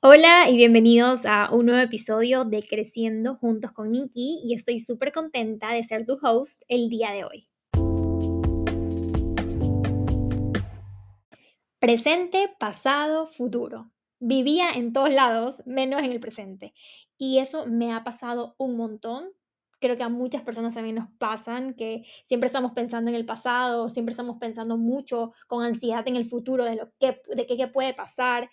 Hola y bienvenidos a un nuevo episodio de Creciendo Juntos con Nikki y estoy súper contenta de ser tu host el día de hoy. Presente, pasado, futuro. Vivía en todos lados, menos en el presente. Y eso me ha pasado un montón. Creo que a muchas personas también nos pasan que siempre estamos pensando en el pasado, siempre estamos pensando mucho con ansiedad en el futuro de lo que qué puede pasar.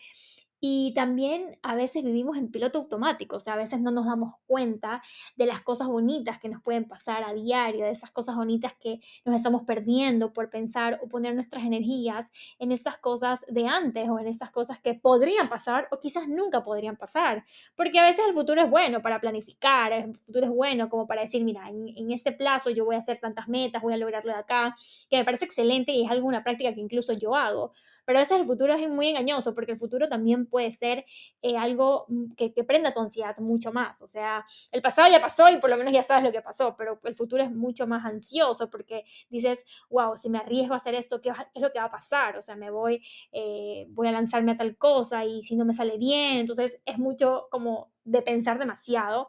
Y también a veces vivimos en piloto automático, o sea, a veces no nos damos cuenta de las cosas bonitas que nos pueden pasar a diario, de esas cosas bonitas que nos estamos perdiendo por pensar o poner nuestras energías en estas cosas de antes o en estas cosas que podrían pasar o quizás nunca podrían pasar. Porque a veces el futuro es bueno para planificar, el futuro es bueno como para decir, mira, en, en este plazo yo voy a hacer tantas metas, voy a lograrlo de acá, que me parece excelente y es alguna práctica que incluso yo hago pero a veces el futuro es muy engañoso porque el futuro también puede ser eh, algo mm, que, que, prenda tu ansiedad mucho más. O sea, el pasado ya pasó y por lo menos ya sabes lo que pasó, pero el futuro es mucho más ansioso porque dices, wow, si me arriesgo a hacer esto, ¿qué, qué es lo que va a pasar? O sea, me voy, eh, voy a lanzarme a tal cosa y si no me sale bien, entonces es mucho como de pensar demasiado.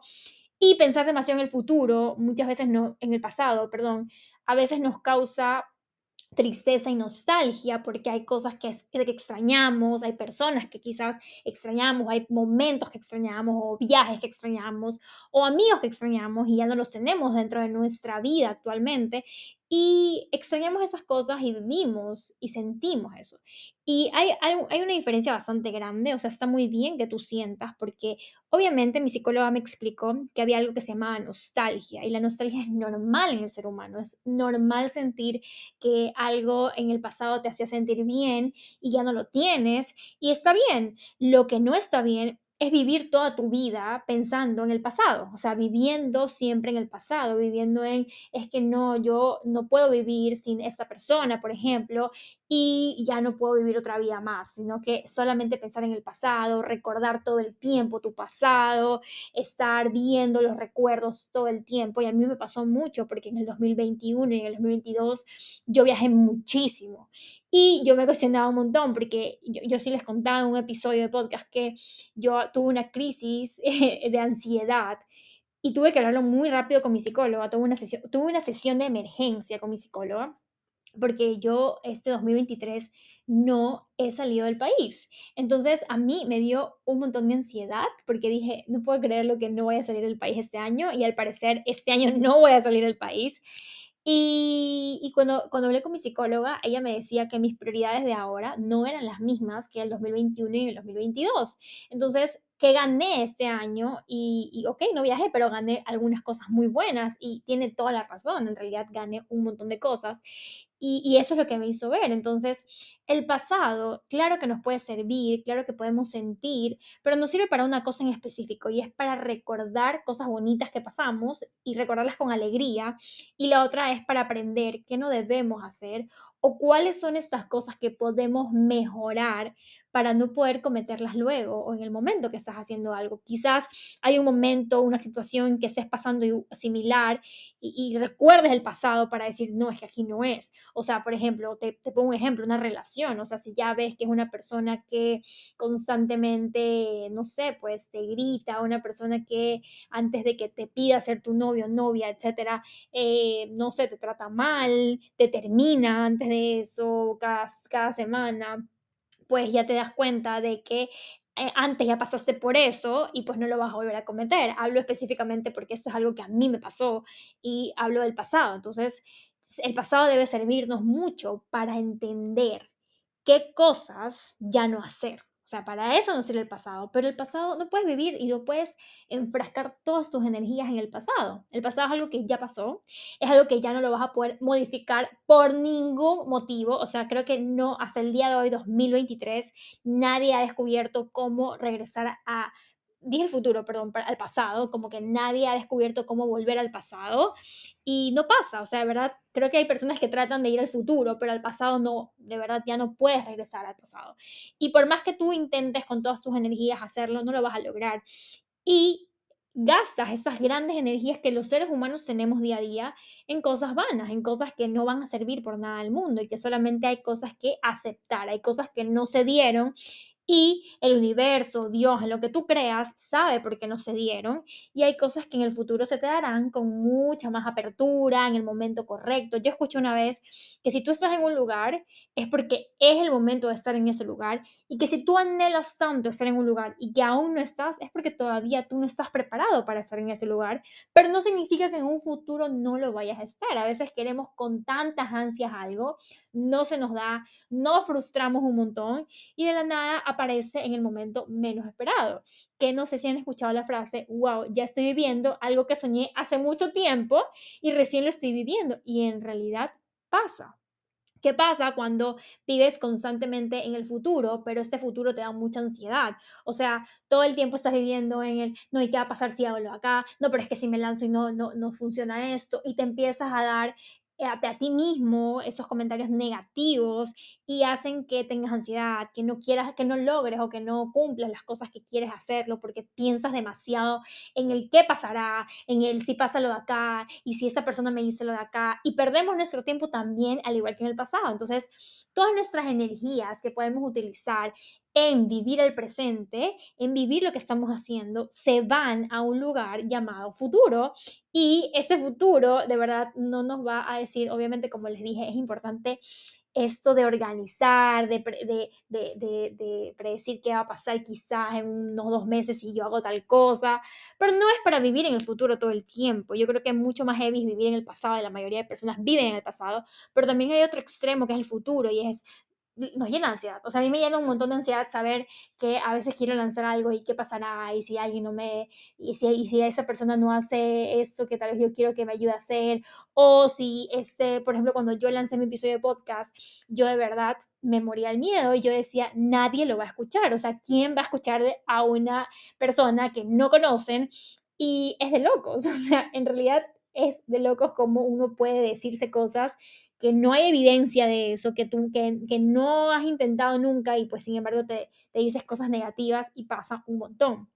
Y pensar demasiado en el futuro, muchas veces no, en el pasado, perdón, a veces nos causa tristeza y nostalgia porque hay cosas que, que, extrañamos, hay personas que quizás extrañamos, hay momentos que extrañamos o viajes que extrañamos o amigos que extrañamos y ya no los tenemos dentro de nuestra vida actualmente y extrañamos esas cosas y vivimos y sentimos eso. Y hay, hay, hay, una diferencia bastante grande, o sea, está muy bien que tú sientas, porque obviamente mi psicóloga me explicó que había algo que se llamaba nostalgia, y la nostalgia es normal en el ser humano, es normal sentir que algo en el pasado te hacía sentir bien y ya no lo tienes, y está bien. Lo que no está bien es vivir toda tu vida pensando en el pasado, o sea, viviendo siempre en el pasado, viviendo en, es que no, yo no puedo vivir sin esta persona, por ejemplo, y ya no puedo vivir otra vida más, sino que solamente pensar en el pasado, recordar todo el tiempo tu pasado, estar viendo los recuerdos todo el tiempo. Y a mí me pasó mucho porque en el 2021 y en el 2022 yo viajé muchísimo y yo me cuestionaba un montón porque yo, yo sí les contaba en un episodio de podcast que yo tuve una crisis de ansiedad y tuve que hablarlo muy rápido con mi psicóloga. Tuve una sesión, tuve una sesión de emergencia con mi psicóloga porque yo este 2023 no he salido del país. Entonces a mí me dio un montón de ansiedad porque dije, no puedo creer lo que no voy a salir del país este año y al parecer este año no voy a salir del país. Y, y cuando, cuando hablé con mi psicóloga, ella me decía que mis prioridades de ahora no eran las mismas que el 2021 y el 2022. Entonces, ¿qué gané este año? Y, y, ok, no viajé, pero gané algunas cosas muy buenas y tiene toda la razón. En realidad gané un montón de cosas. Y, eso es lo que me hizo ver. Entonces, el pasado, claro que nos puede servir, claro que podemos sentir, pero no sirve para una cosa en específico y es para recordar cosas bonitas que pasamos y recordarlas con alegría. Y la otra es para aprender qué no debemos hacer o cuáles son estas cosas que podemos mejorar para no poder cometerlas luego o en el momento que estás haciendo algo. Quizás hay un momento, una situación que estés pasando similar y, recuerdes el pasado para decir, no, es que aquí no es. O sea, por ejemplo, te, te, pongo un ejemplo, una relación, o sea, si ya ves que es una persona que constantemente, no sé, pues te grita, una persona que antes de que te pida ser tu novio, novia, etcétera, eh, no sé, te trata mal, te termina antes de eso, cada, cada semana pues ya te das cuenta de que eh, antes ya pasaste por eso y pues no lo vas a volver a cometer. Hablo específicamente porque esto es algo que a mí me pasó y hablo del pasado. Entonces, el pasado debe servirnos mucho para entender qué cosas ya no hacer. O sea, para eso no sirve el pasado, pero el pasado no puedes vivir y no puedes enfrascar todas tus energías en el pasado. El pasado es algo que ya pasó, es algo que ya no lo vas a poder modificar por ningún motivo. O sea, creo que no, hasta el día de hoy, 2023, nadie ha descubierto cómo regresar a dije el futuro, perdón, al pasado, como que nadie ha descubierto cómo volver al pasado y no pasa, o sea, de verdad, creo que hay personas que tratan de ir al futuro, pero al pasado no, de verdad ya no puedes regresar al pasado. Y por más que tú intentes con todas tus energías hacerlo, no lo vas a lograr. Y gastas estas grandes energías que los seres humanos tenemos día a día en cosas vanas, en cosas que no van a servir por nada al mundo y que solamente hay cosas que aceptar, hay cosas que no se dieron Y el universo, Dios, en lo que tú creas, sabe por qué no se dieron. Y hay cosas que en el futuro se te darán con mucha más apertura, en el momento correcto. Yo escuché una vez que si tú estás en un lugar, es porque es el momento de estar en ese lugar. Y que si tú anhelas tanto estar en un lugar y que aún no estás, es porque todavía tú no estás preparado para estar en ese lugar. Pero no significa que en un futuro no lo vayas a estar. A veces queremos con tantas ansias algo, no se nos da, nos frustramos un montón y de la nada aparece en el momento menos esperado. Que no sé si han escuchado la frase, wow, ya estoy viviendo algo que soñé hace mucho tiempo y recién lo estoy viviendo. Y en realidad pasa. ¿Qué pasa cuando vives constantemente en el futuro, pero este futuro te da mucha ansiedad? O sea, todo el tiempo estás viviendo en el, no, ¿y qué va a pasar si hago acá? No, pero es que si me lanzo y no, no, no funciona esto, y te empiezas a dar a, a ti mismo esos comentarios negativos y hacen que tengas ansiedad, que no quieras, que no logres o que no cumplas las cosas que quieres hacerlo porque piensas demasiado en el qué pasará, en el si pasa lo de acá y si esta persona me dice lo de acá y perdemos nuestro tiempo también al igual que en el pasado. Entonces, todas nuestras energías que podemos utilizar en vivir el presente, en vivir lo que estamos haciendo, se van a un lugar llamado futuro y este futuro de verdad no nos va a decir, obviamente como les dije, es importante esto de organizar, de, de, de, de, predecir qué va a pasar quizás en unos dos meses si yo hago tal cosa, pero no es para vivir en el futuro todo el tiempo. Yo creo que es mucho más heavy vivir en el pasado, la mayoría de personas viven en el pasado, pero también hay otro extremo que es el futuro y es nos llena ansiedad. O sea, a mí me llena un montón de ansiedad saber que a veces quiero lanzar algo y qué pasará y si alguien no me, y si, y si esa persona no hace eso que tal vez yo quiero que me ayude a hacer, o si, este, por ejemplo, cuando yo lancé mi episodio de podcast, yo de verdad me moría el miedo y yo decía, nadie lo va a escuchar. O sea, ¿quién va a escuchar a una persona que no conocen? Y es de locos. O sea, en realidad es de locos como uno puede decirse cosas que no hay evidencia de eso, que tú que, que no has intentado nunca y pues sin embargo te, te dices cosas negativas y pasa un montón.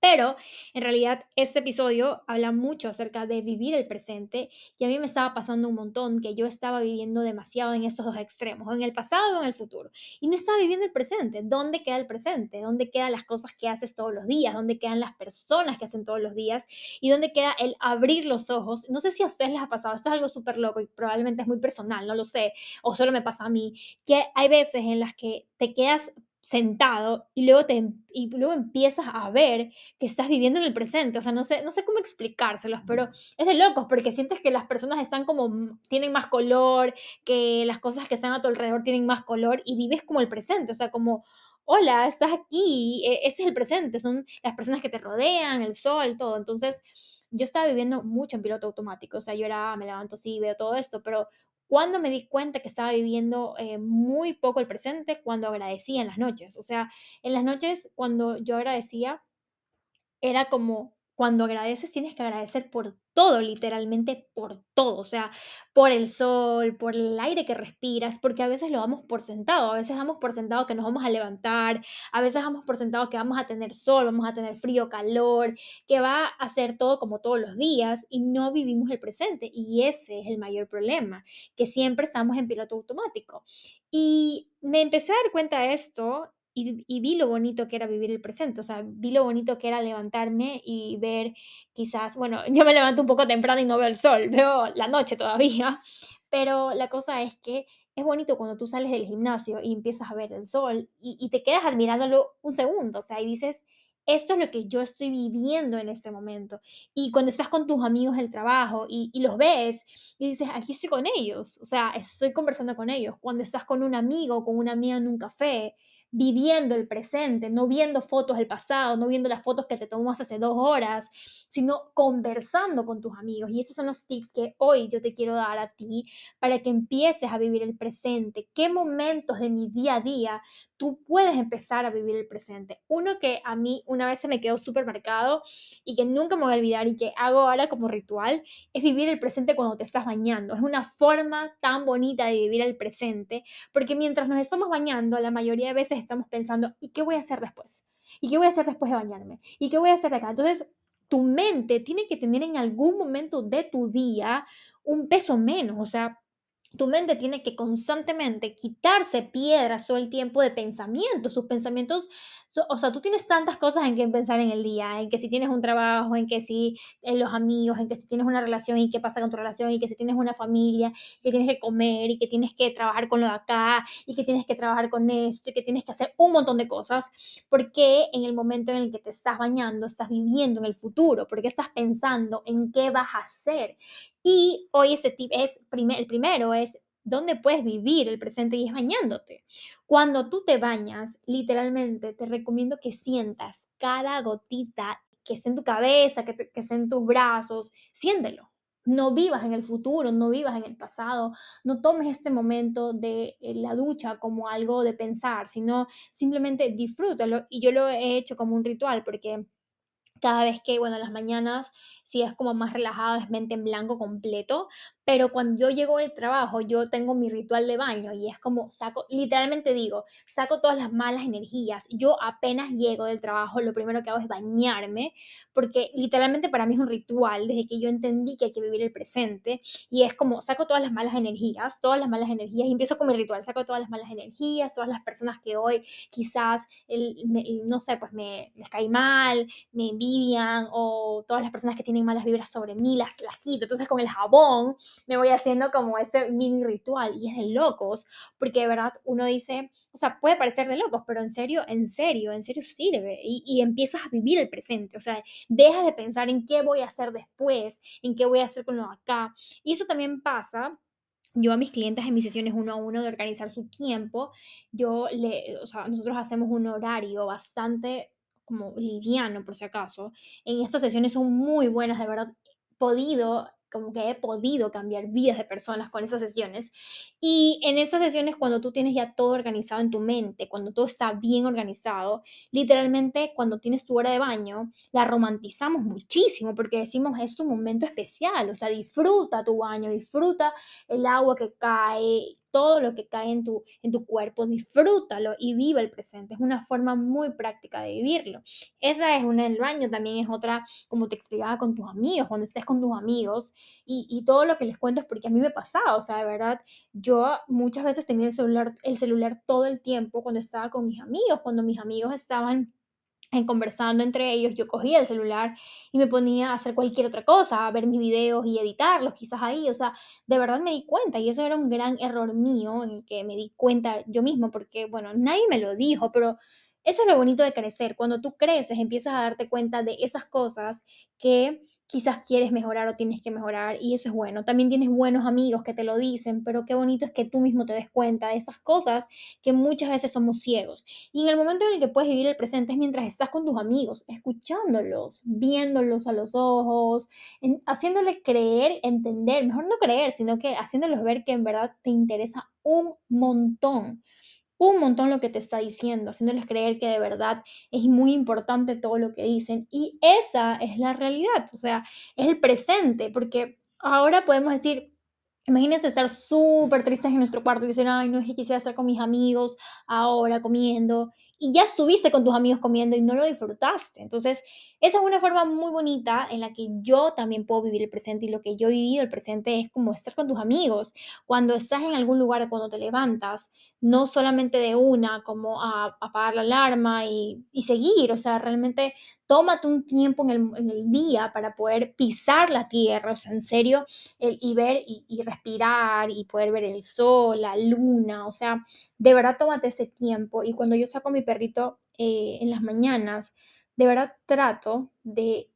Pero en realidad este episodio habla mucho acerca de vivir el presente y a mí me estaba pasando un montón que yo estaba viviendo demasiado en esos dos extremos, en el pasado o en el futuro. Y no estaba viviendo el presente. ¿Dónde queda el presente? ¿Dónde quedan las cosas que haces todos los días? ¿Dónde quedan las personas que hacen todos los días? ¿Y dónde queda el abrir los ojos? No sé si a ustedes les ha pasado, esto es algo súper loco y probablemente es muy personal, no lo sé, o solo me pasa a mí, que hay veces en las que te quedas sentado y luego, te, em, y luego empiezas a ver que estás viviendo en el presente. O sea, no sé, no sé cómo explicárselos, pero es de locos porque sientes que las personas están como, tienen más color, que las cosas que están a tu alrededor tienen más color y vives como el presente. O sea, como, hola, estás aquí, e, ese es el presente, son las personas que te rodean, el sol, todo. Entonces, yo estaba viviendo mucho en piloto automático. O sea, yo era, me levanto, sí, veo todo esto, pero cuando me di cuenta que estaba viviendo eh, muy poco el presente, cuando agradecía en las noches. O sea, en las noches, cuando yo agradecía, era como cuando agradeces tienes que agradecer por todo, literalmente por todo, o sea, por el sol, por el aire que respiras, porque a veces lo damos por sentado, a veces damos por sentado que nos vamos a levantar, a veces damos por sentado que vamos a tener sol, vamos a tener frío, calor, que va a ser todo como todos los días y no vivimos el presente y ese es el mayor problema, que siempre estamos en piloto automático. Y me empecé a dar cuenta de esto y, vi lo bonito que era vivir el presente, o sea, vi lo bonito que era levantarme y ver quizás, bueno, yo me levanto un poco temprano y no veo el sol, veo la noche todavía, pero la cosa es que es bonito cuando tú sales del gimnasio y empiezas a ver el sol y, te quedas admirándolo un segundo, o sea, y dices, esto es lo que yo estoy viviendo en este momento. Y cuando estás con tus amigos del trabajo y, y, los ves y dices, aquí estoy con ellos, o sea, estoy conversando con ellos. Cuando estás con un amigo con una amiga en un café viviendo el presente, no viendo fotos del pasado, no viendo las fotos que te tomamos hace dos horas, sino conversando con tus amigos. Y esos son los tips que hoy yo te quiero dar a ti para que empieces a vivir el presente. ¿Qué momentos de mi día a día tú puedes empezar a vivir el presente? Uno que a mí una vez se me quedó súper marcado y que nunca me voy a olvidar y que hago ahora como ritual es vivir el presente cuando te estás bañando. Es una forma tan bonita de vivir el presente porque mientras nos estamos bañando, la mayoría de veces estamos pensando, ¿y qué voy a hacer después? ¿Y qué voy a hacer después de bañarme? ¿Y qué voy a hacer de acá? Entonces, tu mente tiene que tener en algún momento de tu día un peso menos, o sea, tu mente tiene que constantemente quitarse piedras todo el tiempo de pensamientos. Tus pensamientos, o sea, tú tienes tantas cosas en que pensar en el día, en que si tienes un trabajo, en que si en los amigos, en que si tienes una relación y qué pasa con tu relación, y que si tienes una familia, que tienes que comer y que tienes que trabajar con lo de acá y que tienes que trabajar con esto y que tienes que hacer un montón de cosas, porque en el momento en el que te estás bañando estás viviendo en el futuro, porque estás pensando en qué vas a hacer y hoy ese tip es, el primero es dónde puedes vivir el presente y es bañándote. Cuando tú te bañas, literalmente te recomiendo que sientas cada gotita que esté en tu cabeza, que, que esté en tus brazos, siéntelo. No vivas en el futuro, no vivas en el pasado, no tomes este momento de eh, la ducha como algo de pensar, sino simplemente disfrútalo. Y yo lo he hecho como un ritual porque cada vez que, bueno, en las mañanas, si es como más relajado, es mente en blanco completo, pero cuando yo llego del trabajo, yo tengo mi ritual de baño y es como saco, literalmente digo, saco todas las malas energías. Yo apenas llego del trabajo, lo primero que hago es bañarme, porque literalmente para mí es un ritual, desde que yo entendí que hay que vivir el presente, y es como saco todas las malas energías, todas las malas energías, y empiezo con mi ritual, saco todas las malas energías, todas las personas que hoy quizás, el, no sé, pues me les caí mal, me envidian o todas las personas que tienen malas vibras sobre mí las, las quito. Entonces con el jabón me voy haciendo como este mini ritual y es de locos, porque de verdad uno dice, o sea, puede parecer de locos, pero en serio, en serio, en serio sirve y, y empiezas a vivir el presente, o sea, dejas de pensar en qué voy a hacer después, en qué voy a hacer con lo acá. Y eso también pasa yo a mis clientes en mis sesiones uno a uno de organizar su tiempo, yo le, o sea, nosotros hacemos un horario bastante como liviano, por si acaso. En estas sesiones son muy buenas, de verdad, podido, como que he podido cambiar vidas de personas con esas sesiones. Y en estas sesiones, cuando tú tienes ya todo organizado en tu mente, cuando todo está bien organizado, literalmente cuando tienes tu hora de baño, la romantizamos muchísimo porque decimos es tu momento especial, o sea, disfruta tu baño, disfruta el agua que cae, todo lo que cae en tu, en tu cuerpo, disfrútalo y viva el presente. Es una forma muy práctica de vivirlo. Esa es una del baño, también es otra, como te explicaba, con tus amigos, cuando estés con tus amigos y, y todo lo que les cuento es porque a mí me pasaba, o sea, de verdad, yo muchas veces tenía el celular, el celular todo el tiempo cuando estaba con mis amigos, cuando mis amigos estaban en conversando entre ellos, yo cogía el celular y me ponía a hacer cualquier otra cosa, a ver mis videos y editarlos quizás ahí, o sea, de verdad me di cuenta y eso era un gran error mío en el que me di cuenta yo mismo porque, bueno, nadie me lo dijo, pero eso es lo bonito de crecer, cuando tú creces empiezas a darte cuenta de esas cosas que quizás quieres mejorar o tienes que mejorar y eso es bueno. También tienes buenos amigos que te lo dicen, pero qué bonito es que tú mismo te des cuenta de esas cosas que muchas veces somos ciegos. Y en el momento en el que puedes vivir el presente es mientras estás con tus amigos, escuchándolos, viéndolos a los ojos, en- haciéndoles creer, entender, mejor no creer, sino que haciéndolos ver que en verdad te interesa un montón un montón lo que te está diciendo, haciéndoles creer que de verdad es muy importante todo lo que dicen. Y esa es la realidad, o sea, es el presente, porque ahora podemos decir, imagínense estar súper tristes en nuestro cuarto y decir, ay, no es que quisiera estar con mis amigos ahora comiendo. Y ya estuviste con tus amigos comiendo y no lo disfrutaste. Entonces, esa es una forma muy bonita en la que yo también puedo vivir el presente y lo que yo he vivido el presente es como estar con tus amigos. Cuando estás en algún lugar, cuando te levantas, no solamente de una, como a apagar la alarma y, y seguir, o sea, realmente tómate un tiempo en el, en el día para poder pisar la tierra, o sea, en serio, el- y ver y, y respirar y poder ver el sol, la luna, o sea, de verdad tómate ese tiempo. Y cuando yo saco a mi perrito eh, en las mañanas, de verdad trato de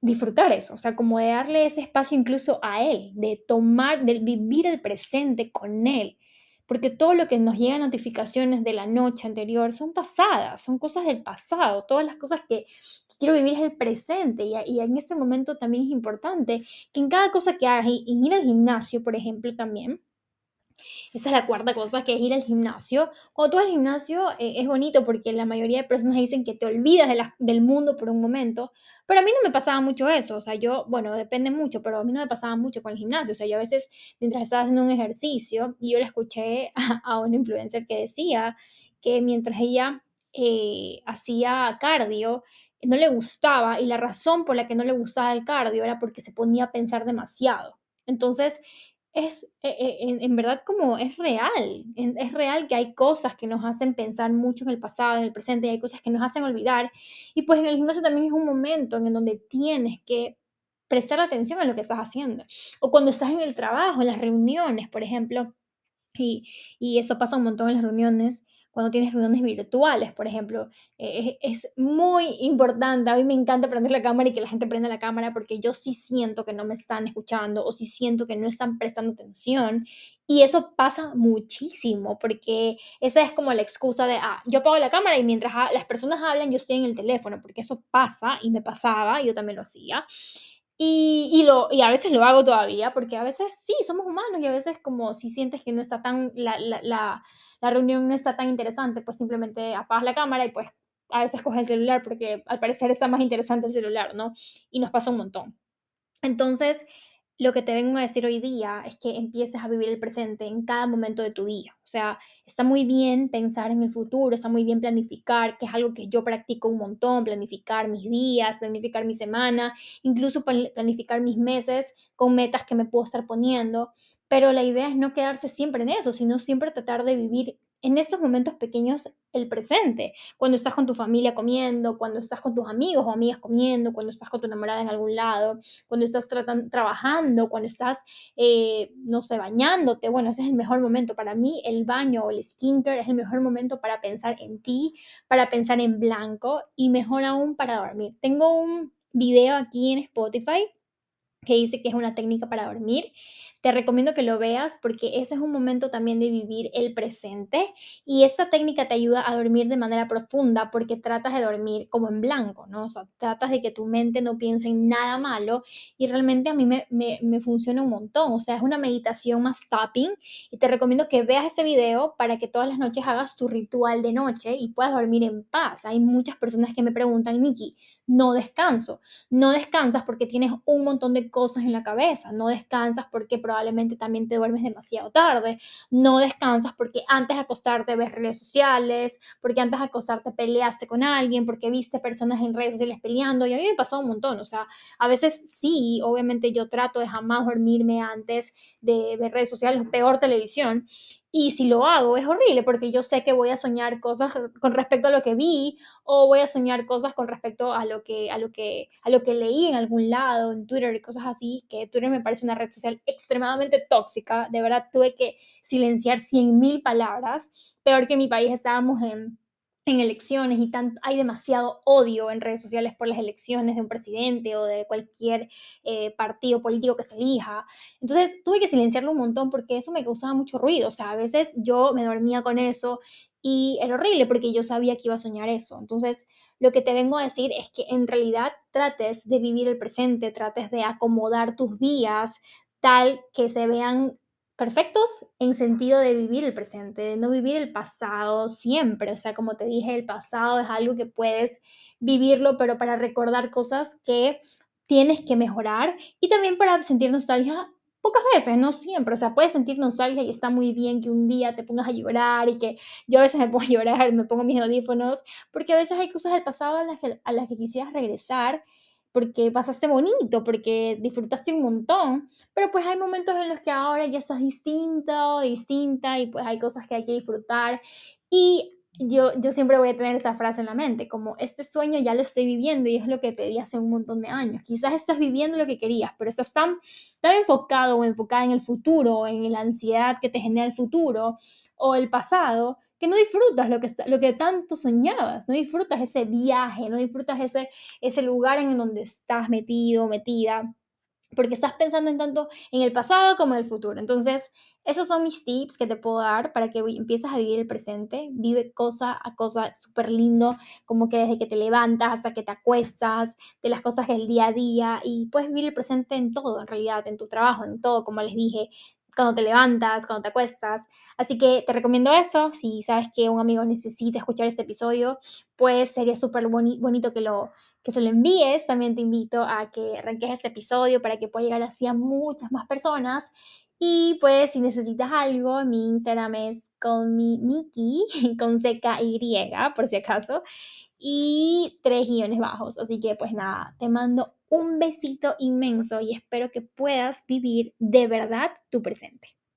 disfrutar eso, o sea, como de darle ese espacio incluso a él, de tomar, de vivir el presente con él porque todo lo que nos llega notificaciones de la noche anterior son pasadas, son cosas del pasado, todas las cosas que quiero vivir es el presente y, en este momento también es importante que en cada cosa que hagas, y, y ir al gimnasio, por ejemplo, también, esa es la cuarta cosa, que es ir al gimnasio. Cuando tú vas al gimnasio eh, es bonito porque la mayoría de personas dicen que te olvidas de la- del mundo por un momento, pero a mí no me pasaba mucho eso. O sea, yo, bueno, depende mucho, pero a mí no me pasaba mucho con el gimnasio. O sea, yo a veces, mientras estaba haciendo un ejercicio, y yo le escuché a, a una influencer que decía que mientras ella eh, hacía cardio, no le gustaba, y la razón por la que no le gustaba el cardio era porque se ponía a pensar demasiado. Entonces, es e e en verdad como es real, es real que hay cosas que nos hacen pensar mucho en el pasado, en el presente, y hay cosas que nos hacen olvidar. Y, pues, en el gimnasio también es un momento en donde tienes que prestar atención a lo que estás haciendo. O cuando estás en el trabajo, en las reuniones, por ejemplo, y y eso pasa un montón en las reuniones, cuando tienes reuniones virtuales, por ejemplo, eh, es es muy importante. A mí me encanta prender la cámara y que la gente prenda la cámara, porque yo sí siento que no me están escuchando, o sí siento que no están prestando atención. Y eso pasa muchísimo, porque esa es como la excusa de: "Ah, yo apago la cámara y mientras las personas hablan, yo estoy en el teléfono", porque eso pasa y me pasaba, y yo también lo hacía. Y y lo y a veces lo hago todavía, porque a veces sí, somos humanos, y a veces como si sientes que no está tan la la la la reunión no está tan interesante, pues simplemente apagas la cámara y, pues, a veces coges el celular, porque al parecer está más interesante el celular, ¿no? Y nos pasa un montón. Entonces, lo que te vengo a decir hoy día es que empieces a vivir el presente en cada momento de tu día. O sea, está muy bien pensar en el futuro, está muy bien planificar, que es algo que yo practico un montón, planificar mis días, planificar mi semana, incluso pl planificar mis meses con metas que me puedo estar poniendo. Pero la idea es no quedarse siempre en eso, sino siempre tratar de vivir en estos momentos pequeños el presente. Cuando estás con tu familia comiendo, cuando estás con tus amigos o amigas comiendo, cuando estás con tu enamorada en algún lado, cuando estás trabajando, cuando estás, eh, no sé, bañándote. Bueno, ese es el mejor momento. Para mí, el baño o el skincare es el mejor momento para pensar en ti, para pensar en blanco y mejor aún para dormir. Tengo un video aquí en Spotify que dice que es una técnica para dormir. Te recomiendo que lo veas porque ese es un momento también de vivir el presente y esta técnica te ayuda a dormir de manera profunda porque tratas de dormir como en blanco, ¿no? O sea, tratas de que tu mente no piense en nada malo y realmente a mí me, me, me funciona un montón. O sea, es una meditación más tapping y te recomiendo que veas este video para que todas las noches hagas tu ritual de noche y puedas dormir en paz. Hay muchas personas que me preguntan, Nikki, no descanso. No descansas porque tienes un montón de cosas en la cabeza. No descansas porque probablemente también te duermes demasiado tarde. No descansas porque antes de acostarte ves redes sociales, porque antes de acostarte peleaste con alguien, porque viste personas en redes sociales peleando. Y a mí me pasó un montón. O sea, a veces sí, obviamente yo trato de jamás dormirme antes de ver redes sociales, peor televisión. Y si lo hago es horrible porque yo sé que voy a soñar cosas con respecto a lo que vi o voy a soñar cosas con respecto a lo que a lo que a lo que leí en algún lado, en Twitter y cosas así, que Twitter me parece una red social extremadamente tóxica. De verdad tuve que silenciar 100.000 palabras. Peor que mi país estábamos en en elecciones y tanto, hay demasiado odio en redes sociales por las elecciones de un presidente o de cualquier eh, partido político que se elija. Entonces tuve que silenciarlo un montón porque eso me causaba mucho ruido. O sea, a veces yo me dormía con eso y era horrible porque yo sabía que iba a soñar eso. Entonces, lo que te vengo a decir es que en realidad trates de vivir el presente, trates de acomodar tus días tal que se vean Perfectos en sentido de vivir el presente, de no vivir el pasado siempre. O sea, como te dije, el pasado es algo que puedes vivirlo, pero para recordar cosas que tienes que mejorar y también para sentir nostalgia pocas veces, no siempre. O sea, puedes sentir nostalgia y está muy bien que un día te pongas a llorar y que yo a veces me pongo a llorar, me pongo mis audífonos, porque a veces hay cosas del pasado a las que, a las que quisieras regresar porque pasaste bonito, porque disfrutaste un montón, pero pues hay momentos en los que ahora ya estás distinto, distinta y pues hay cosas que hay que disfrutar y yo, yo siempre voy a tener esa frase en la mente, como este sueño ya lo estoy viviendo y es lo que pedí hace un montón de años. Quizás estás viviendo lo que querías, pero estás tan, tan enfocado o enfocada en el futuro, en la ansiedad que te genera el futuro o el pasado, que no disfrutas lo que, lo que tanto soñabas, no disfrutas ese viaje, no disfrutas ese, ese lugar en donde estás metido, metida, porque estás pensando en tanto en el pasado como en el futuro. Entonces, esos son mis tips que te puedo dar para que empieces a vivir el presente. Vive cosa a cosa súper lindo, como que desde que te levantas hasta que te acuestas, de las cosas del día a día y puedes vivir el presente en todo, en realidad, en tu trabajo, en todo, como les dije, cuando te levantas, cuando te acuestas. Así que te recomiendo eso. Si sabes que un amigo necesita escuchar este episodio, pues sería súper bonito que, lo, que se lo envíes. También te invito a que arranques este episodio para que pueda llegar así a muchas más personas. Y pues si necesitas algo, mi Instagram es con mi con CKY, por si acaso, y tres guiones bajos. Así que pues nada, te mando un besito inmenso y espero que puedas vivir de verdad tu presente.